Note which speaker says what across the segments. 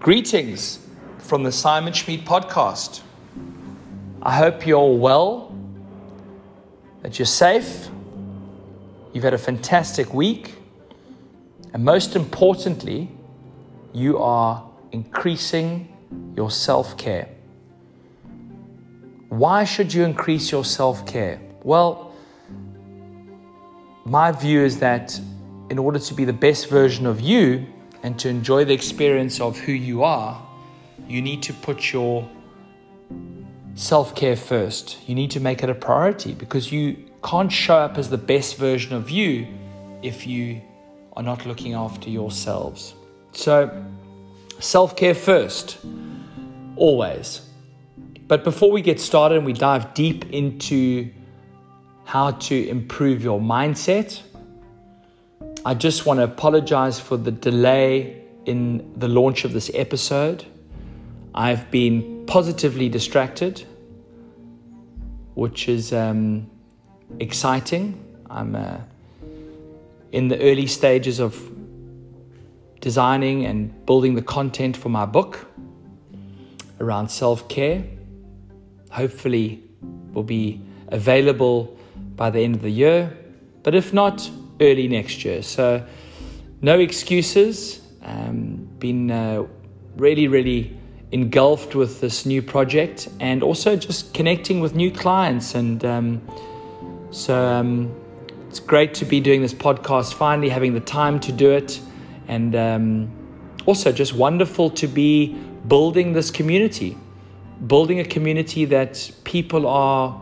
Speaker 1: Greetings from the Simon Schmid podcast. I hope you're all well, that you're safe, you've had a fantastic week, and most importantly, you are increasing your self care. Why should you increase your self care? Well, my view is that in order to be the best version of you and to enjoy the experience of who you are, you need to put your self care first. You need to make it a priority because you can't show up as the best version of you if you are not looking after yourselves. So, self care first, always. But before we get started and we dive deep into how to improve your mindset, I just want to apologize for the delay in the launch of this episode. I've been positively distracted, which is um, exciting. I'm uh, in the early stages of designing and building the content for my book around self care hopefully will be available by the end of the year, but if not, early next year. So, no excuses. Um, been uh, really, really engulfed with this new project and also just connecting with new clients. And um, so, um, it's great to be doing this podcast, finally having the time to do it. And um, also, just wonderful to be building this community building a community that people are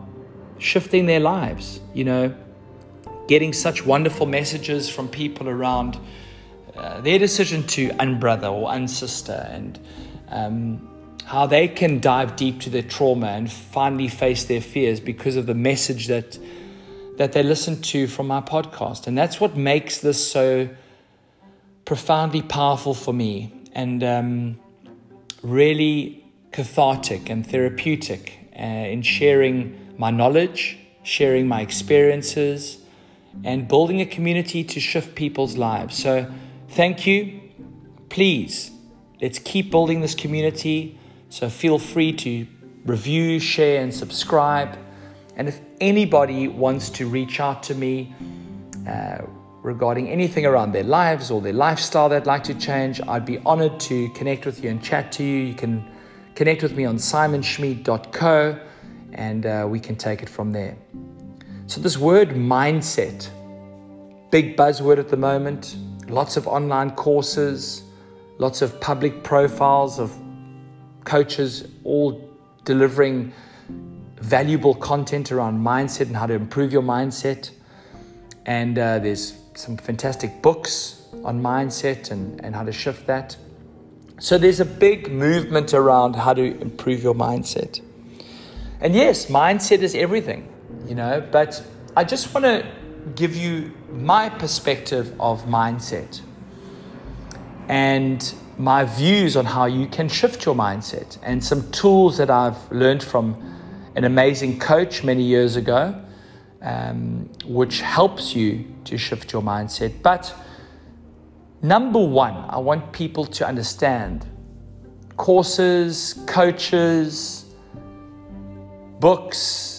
Speaker 1: shifting their lives, you know, getting such wonderful messages from people around uh, their decision to unbrother or unsister and um, how they can dive deep to their trauma and finally face their fears because of the message that that they listen to from my podcast. And that's what makes this so profoundly powerful for me and um, really cathartic and therapeutic uh, in sharing my knowledge, sharing my experiences, and building a community to shift people's lives. So, thank you. Please, let's keep building this community. So, feel free to review, share, and subscribe. And if anybody wants to reach out to me uh, regarding anything around their lives or their lifestyle they'd like to change, I'd be honored to connect with you and chat to you. You can Connect with me on simonschmid.co and uh, we can take it from there. So, this word mindset, big buzzword at the moment, lots of online courses, lots of public profiles of coaches all delivering valuable content around mindset and how to improve your mindset. And uh, there's some fantastic books on mindset and, and how to shift that. So there's a big movement around how to improve your mindset. And yes, mindset is everything, you know, but I just want to give you my perspective of mindset and my views on how you can shift your mindset and some tools that I've learned from an amazing coach many years ago, um, which helps you to shift your mindset. But Number one, I want people to understand courses, coaches, books,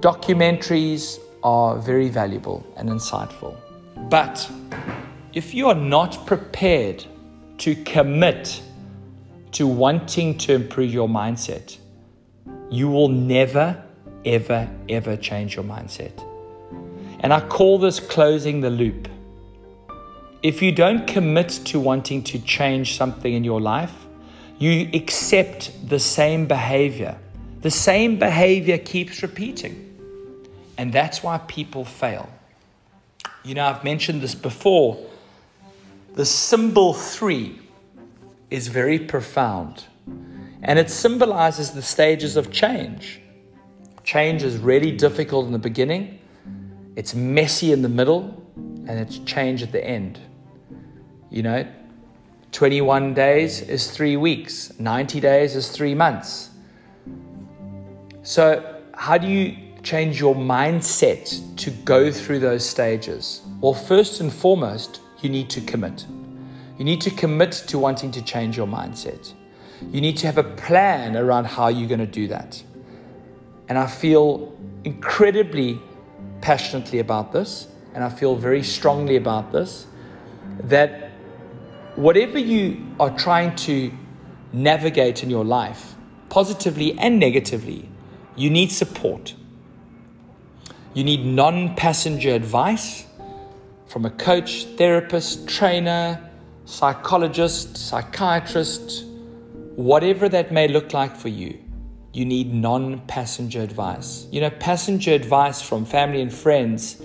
Speaker 1: documentaries are very valuable and insightful. But if you are not prepared to commit to wanting to improve your mindset, you will never, ever, ever change your mindset. And I call this closing the loop. If you don't commit to wanting to change something in your life, you accept the same behavior. The same behavior keeps repeating. And that's why people fail. You know, I've mentioned this before. The symbol three is very profound and it symbolizes the stages of change. Change is really difficult in the beginning, it's messy in the middle, and it's change at the end. You know, 21 days is three weeks, 90 days is three months. So, how do you change your mindset to go through those stages? Well, first and foremost, you need to commit. You need to commit to wanting to change your mindset. You need to have a plan around how you're going to do that. And I feel incredibly passionately about this, and I feel very strongly about this that whatever you are trying to navigate in your life, positively and negatively, you need support. You need non passenger advice from a coach, therapist, trainer, psychologist, psychiatrist, whatever that may look like for you. You need non passenger advice. You know, passenger advice from family and friends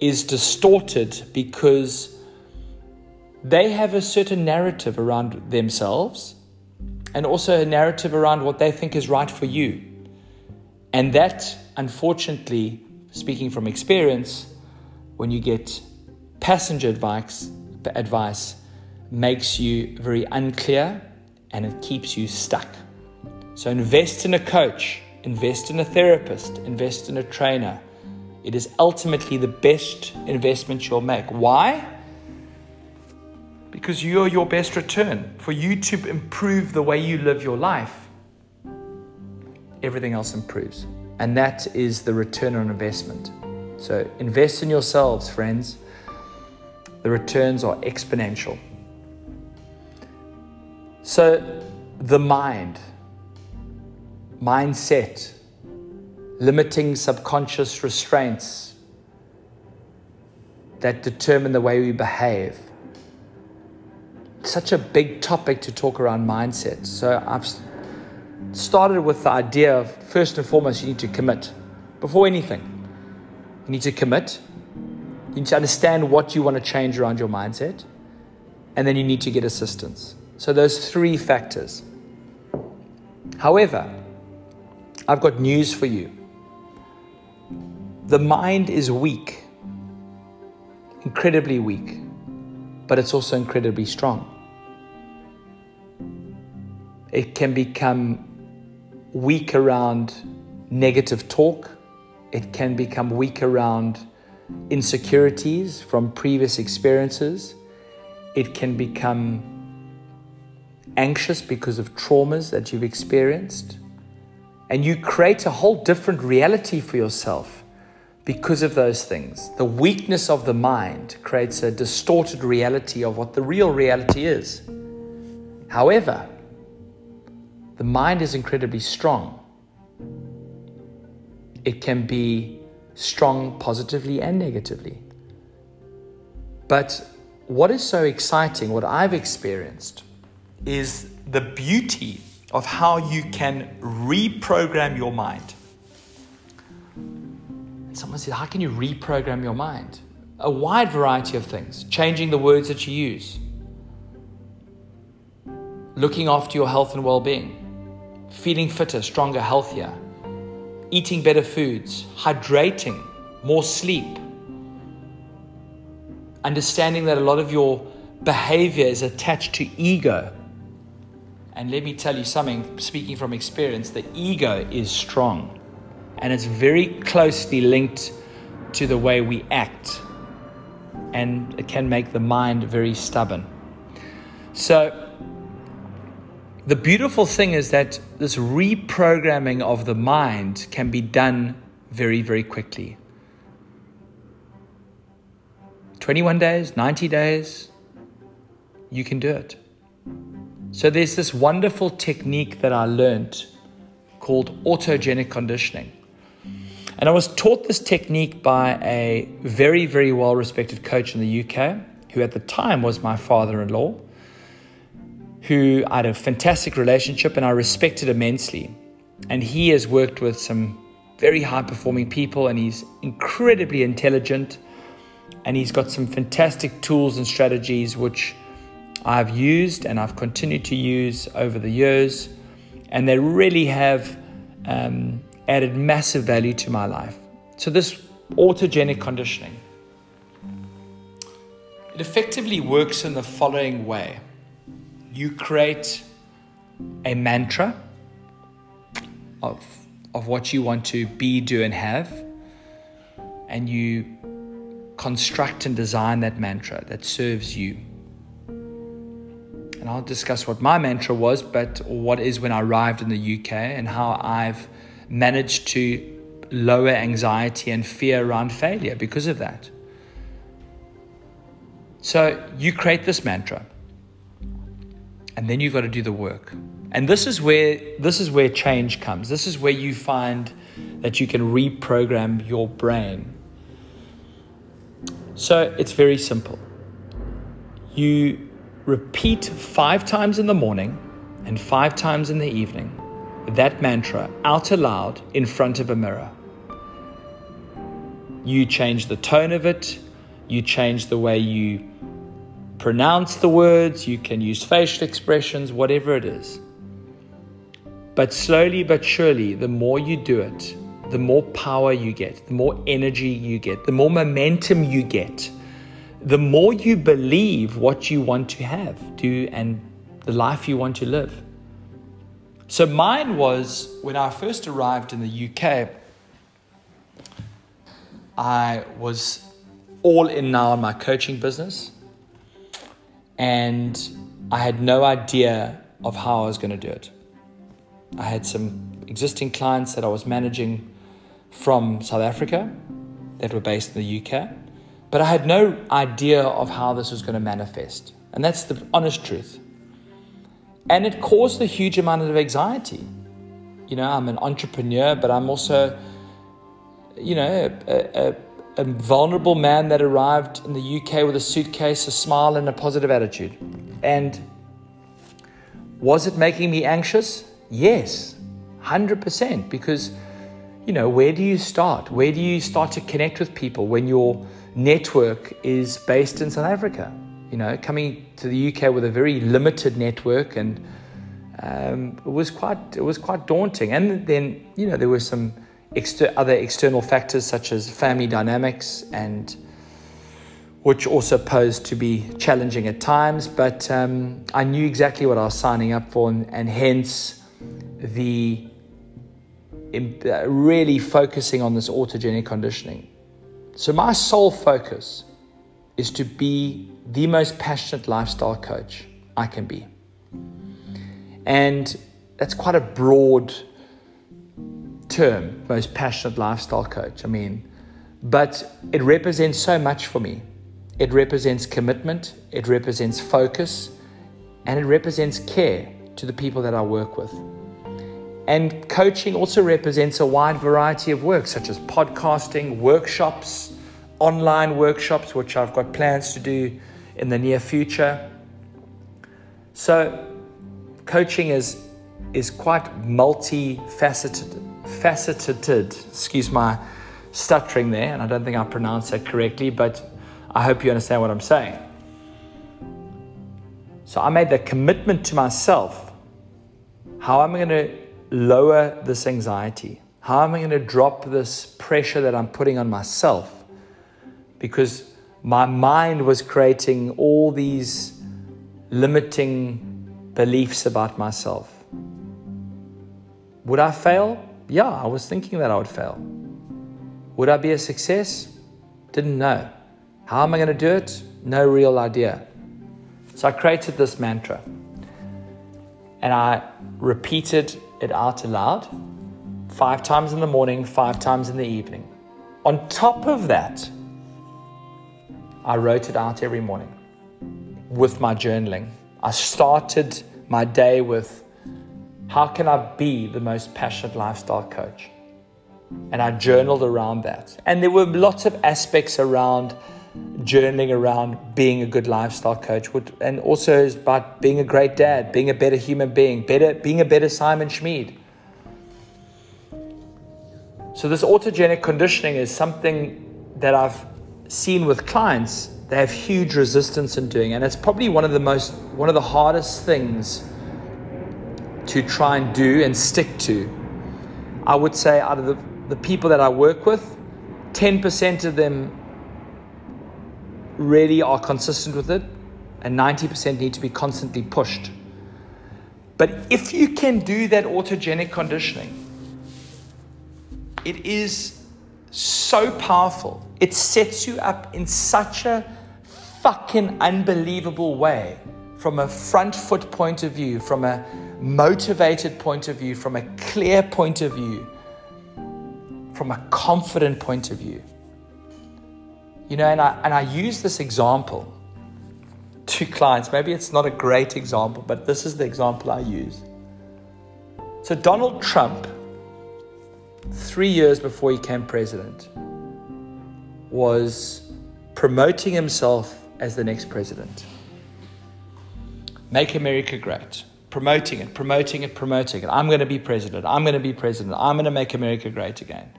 Speaker 1: is distorted because they have a certain narrative around themselves and also a narrative around what they think is right for you. And that, unfortunately, speaking from experience, when you get passenger advice, advice makes you very unclear and it keeps you stuck. So invest in a coach, invest in a therapist, invest in a trainer. It is ultimately the best investment you'll make. Why? Because you're your best return. For you to improve the way you live your life, everything else improves. And that is the return on investment. So invest in yourselves, friends. The returns are exponential. So the mind mindset, limiting subconscious restraints that determine the way we behave. Such a big topic to talk around mindset. So I've started with the idea of first and foremost, you need to commit before anything. You need to commit. You need to understand what you want to change around your mindset. And then you need to get assistance. So, those three factors. However, I've got news for you. The mind is weak, incredibly weak, but it's also incredibly strong. It can become weak around negative talk, it can become weak around insecurities from previous experiences, it can become anxious because of traumas that you've experienced and you create a whole different reality for yourself because of those things. The weakness of the mind creates a distorted reality of what the real reality is. However, the mind is incredibly strong. It can be strong positively and negatively. But what is so exciting, what I've experienced, is the beauty of how you can reprogram your mind. Someone said, How can you reprogram your mind? A wide variety of things, changing the words that you use, looking after your health and well being, feeling fitter, stronger, healthier, eating better foods, hydrating, more sleep, understanding that a lot of your behavior is attached to ego and let me tell you something, speaking from experience, the ego is strong and it's very closely linked to the way we act. And it can make the mind very stubborn. So, the beautiful thing is that this reprogramming of the mind can be done very, very quickly. 21 days, 90 days, you can do it. So there's this wonderful technique that I learned called autogenic conditioning. And I was taught this technique by a very, very well respected coach in the UK, who at the time was my father in law, who I had a fantastic relationship and I respected immensely. And he has worked with some very high performing people and he's incredibly intelligent and he's got some fantastic tools and strategies which I've used and I've continued to use over the years, and they really have um, added massive value to my life. So, this autogenic conditioning it effectively works in the following way you create a mantra of, of what you want to be, do, and have, and you construct and design that mantra that serves you and I'll discuss what my mantra was, but what is when I arrived in the UK and how I've managed to lower anxiety and fear around failure because of that. So you create this mantra, and then you've got to do the work. And this is where this is where change comes. This is where you find that you can reprogram your brain. So it's very simple. You repeat five times in the morning and five times in the evening that mantra out aloud in front of a mirror. You change the tone of it, you change the way you pronounce the words, you can use facial expressions, whatever it is. But slowly but surely, the more you do it, the more power you get, the more energy you get, the more momentum you get, the more you believe what you want to have, do, and the life you want to live. So mine was when I first arrived in the UK, I was all in now on my coaching business, and I had no idea of how I was going to do it. I had some existing clients that I was managing from South Africa that were based in the UK, but I had no idea of how this was going to manifest. And that's the honest truth. And it caused a huge amount of anxiety. You know, I'm an entrepreneur, but I'm also, you know, a, a, a vulnerable man that arrived in the UK with a suitcase, a smile, and a positive attitude. And was it making me anxious? Yes, 100%. Because, you know, where do you start? Where do you start to connect with people when your network is based in South Africa? You know, coming to the UK with a very limited network and um, it was quite it was quite daunting. And then you know there were some exter- other external factors such as family dynamics and which also posed to be challenging at times. But um, I knew exactly what I was signing up for, and, and hence the uh, really focusing on this autogenic conditioning. So, my sole focus is to be the most passionate lifestyle coach I can be. And that's quite a broad term, most passionate lifestyle coach. I mean, but it represents so much for me. It represents commitment, it represents focus, and it represents care to the people that I work with. And coaching also represents a wide variety of work, such as podcasting, workshops, online workshops, which I've got plans to do in the near future. So, coaching is, is quite multifaceted. Faceted, excuse my stuttering there, and I don't think I pronounced that correctly, but I hope you understand what I'm saying. So I made the commitment to myself. How am I going to lower this anxiety? How am I going to drop this pressure that I'm putting on myself? Because my mind was creating all these limiting beliefs about myself. Would I fail? Yeah, I was thinking that I would fail. Would I be a success? Didn't know. How am I going to do it? No real idea. So I created this mantra and I repeated it out aloud five times in the morning, five times in the evening. On top of that, I wrote it out every morning with my journaling. I started my day with how can I be the most passionate lifestyle coach? And I journaled around that. And there were lots of aspects around journaling around being a good lifestyle coach and also about being a great dad, being a better human being, better being a better Simon Schmid. So this autogenic conditioning is something that I've seen with clients, they have huge resistance in doing, and it's probably one of the most one of the hardest things to try and do and stick to. I would say out of the, the people that I work with, 10% of them really are consistent with it, and 90% need to be constantly pushed. But if you can do that autogenic conditioning, it is so powerful. It sets you up in such a fucking unbelievable way from a front foot point of view, from a motivated point of view, from a clear point of view, from a confident point of view. You know, and I, and I use this example to clients. Maybe it's not a great example, but this is the example I use. So, Donald Trump, three years before he became president, was promoting himself as the next president. Make America great. Promoting it, promoting it, promoting it. I'm going to be president. I'm going to be president. I'm going to make America great again.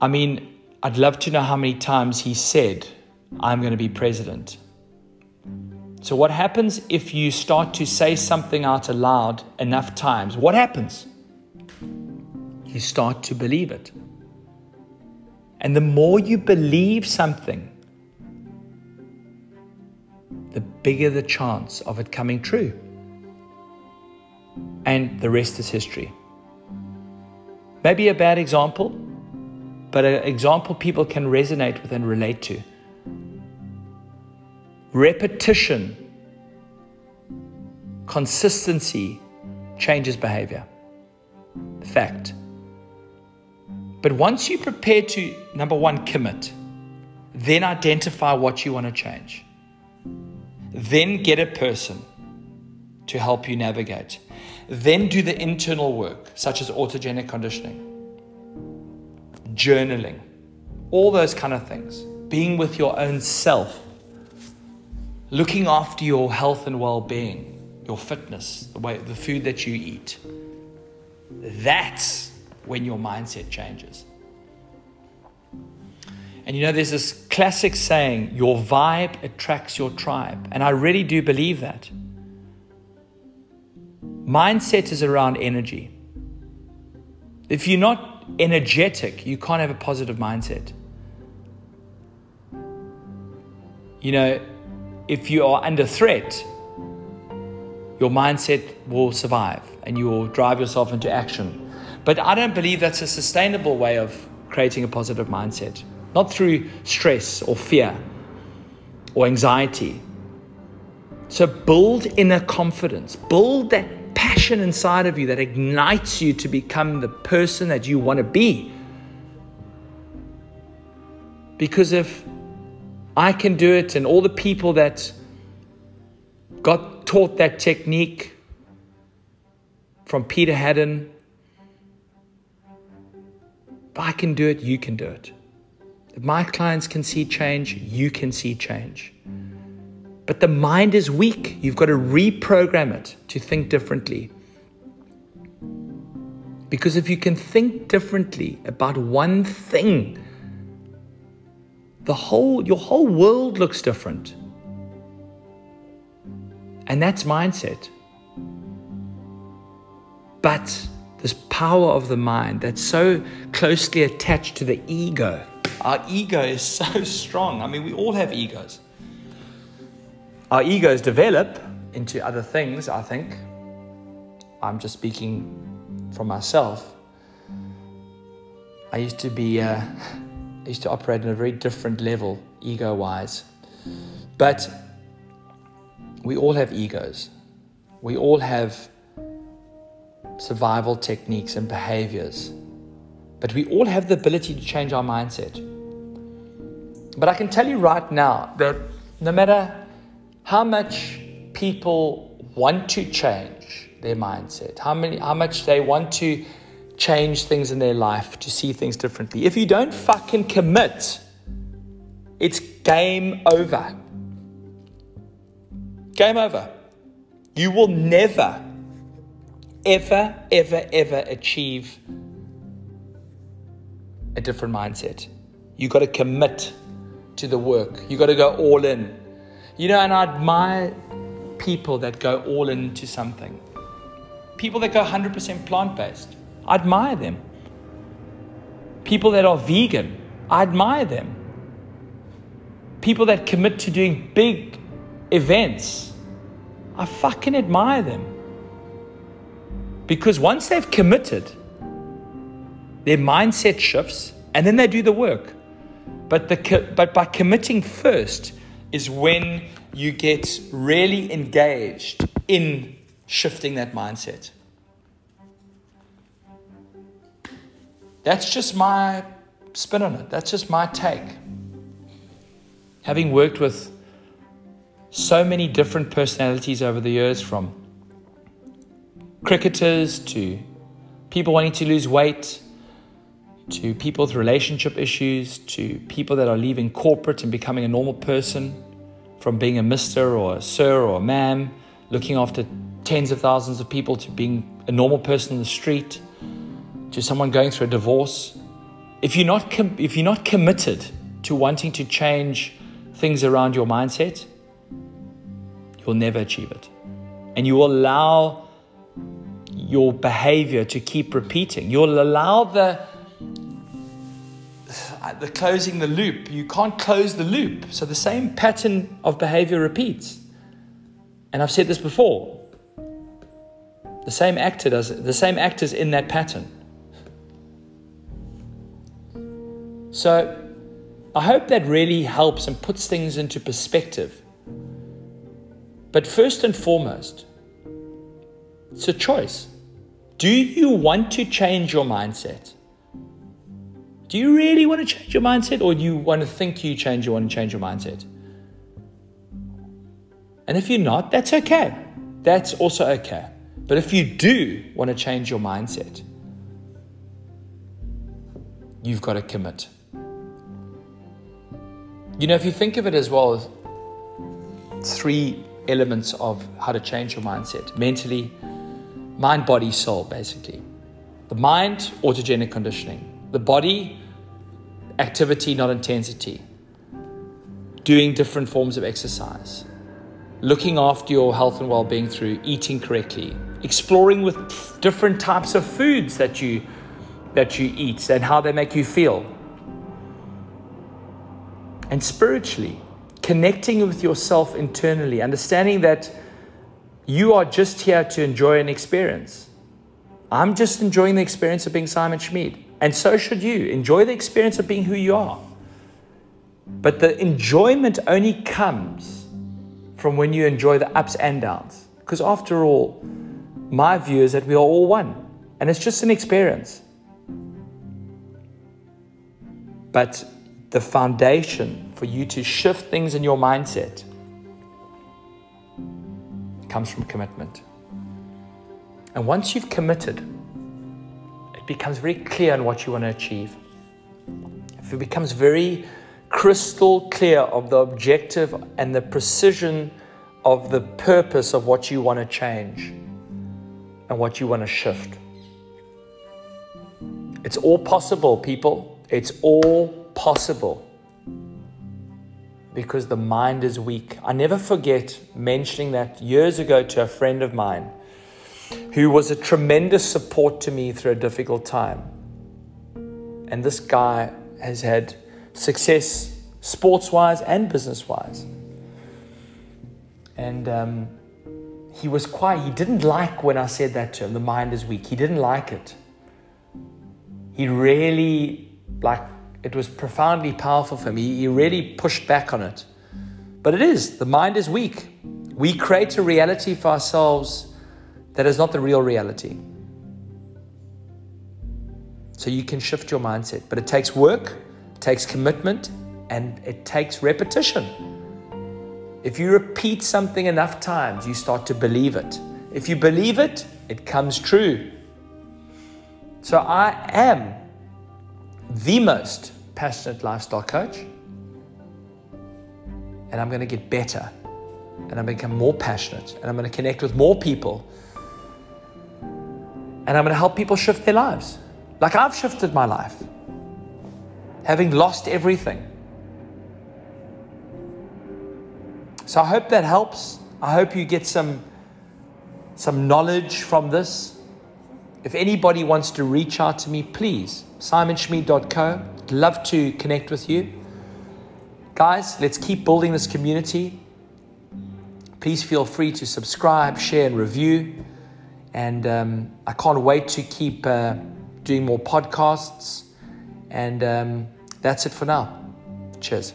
Speaker 1: I mean, I'd love to know how many times he said, I'm going to be president. So, what happens if you start to say something out aloud enough times? What happens? You start to believe it. And the more you believe something, the bigger the chance of it coming true. And the rest is history. Maybe a bad example, but an example people can resonate with and relate to. Repetition, consistency changes behavior. Fact. But once you prepare to, number one, commit, then identify what you want to change. Then get a person to help you navigate. Then do the internal work, such as autogenic conditioning, journaling, all those kind of things. Being with your own self, looking after your health and well being, your fitness, the, way, the food that you eat. That's when your mindset changes. And you know, there's this classic saying, your vibe attracts your tribe. And I really do believe that. Mindset is around energy. If you're not energetic, you can't have a positive mindset. You know, if you are under threat, your mindset will survive and you will drive yourself into action. But I don't believe that's a sustainable way of creating a positive mindset not through stress or fear or anxiety. So build inner confidence, build that passion inside of you that ignites you to become the person that you want to be. Because if I can do it, and all the people that got taught that technique from Peter Haddon, if I can do it, you can do it. If my clients can see change, you can see change. But the mind is weak. You've got to reprogram it to think differently. Because if you can think differently about one thing, the whole your whole world looks different. And that's mindset. But this power of the mind that's so closely attached to the ego our ego is so strong. I mean, we all have egos. Our egos develop into other things, I think. I'm just speaking for myself. I used to be, uh, I used to operate on a very different level, ego wise. But we all have egos. We all have survival techniques and behaviors. But we all have the ability to change our mindset. But I can tell you right now that no matter how much people want to change their mindset, how, many, how much they want to change things in their life, to see things differently, if you don't fucking commit, it's game over. Game over. You will never, ever, ever, ever achieve a different mindset. You got to commit to the work. You got to go all in. You know, and I admire people that go all into something. People that go 100% plant based. I admire them. People that are vegan. I admire them. People that commit to doing big events. I fucking admire them. Because once they've committed, their mindset shifts and then they do the work. But, the, but by committing first, is when you get really engaged in shifting that mindset. That's just my spin on it. That's just my take. Having worked with so many different personalities over the years, from cricketers to people wanting to lose weight, to people with relationship issues, to people that are leaving corporate and becoming a normal person, from being a mister or a sir or a ma'am, looking after tens of thousands of people, to being a normal person in the street, to someone going through a divorce. If you're not, com- if you're not committed to wanting to change things around your mindset, you'll never achieve it. And you will allow your behavior to keep repeating. You'll allow the the closing the loop. You can't close the loop. So the same pattern of behavior repeats. And I've said this before. The same actor does it. The same actors in that pattern. So I hope that really helps and puts things into perspective. But first and foremost, it's a choice. Do you want to change your mindset? Do you really want to change your mindset or do you want to think you change you want to change your mindset? And if you're not, that's okay. That's also okay. But if you do want to change your mindset, you've got to commit. You know, if you think of it as well as three elements of how to change your mindset mentally, mind, body, soul, basically. The mind, autogenic conditioning. The body, activity, not intensity. Doing different forms of exercise. Looking after your health and well being through eating correctly. Exploring with different types of foods that you, that you eat and how they make you feel. And spiritually, connecting with yourself internally, understanding that you are just here to enjoy an experience. I'm just enjoying the experience of being Simon Schmid. And so should you. Enjoy the experience of being who you are. But the enjoyment only comes from when you enjoy the ups and downs. Because after all, my view is that we are all one. And it's just an experience. But the foundation for you to shift things in your mindset comes from commitment. And once you've committed, it becomes very clear on what you want to achieve. If it becomes very crystal clear of the objective and the precision of the purpose of what you want to change and what you want to shift. It's all possible, people. It's all possible because the mind is weak. I never forget mentioning that years ago to a friend of mine who was a tremendous support to me through a difficult time. And this guy has had success sports wise and business wise. And um, he was quite, he didn't like when I said that to him, the mind is weak. He didn't like it. He really, like, it was profoundly powerful for me. He really pushed back on it. But it is, the mind is weak. We create a reality for ourselves that is not the real reality. So you can shift your mindset, but it takes work, it takes commitment, and it takes repetition. If you repeat something enough times, you start to believe it. If you believe it, it comes true. So I am the most passionate lifestyle coach. And I'm going to get better. And I'm going to become more passionate. And I'm going to connect with more people. And I'm going to help people shift their lives. Like I've shifted my life, having lost everything. So I hope that helps. I hope you get some, some knowledge from this. If anybody wants to reach out to me, please, simonschmid.co. Love to connect with you. Guys, let's keep building this community. Please feel free to subscribe, share, and review. And um, I can't wait to keep uh, doing more podcasts. And um, that's it for now. Cheers.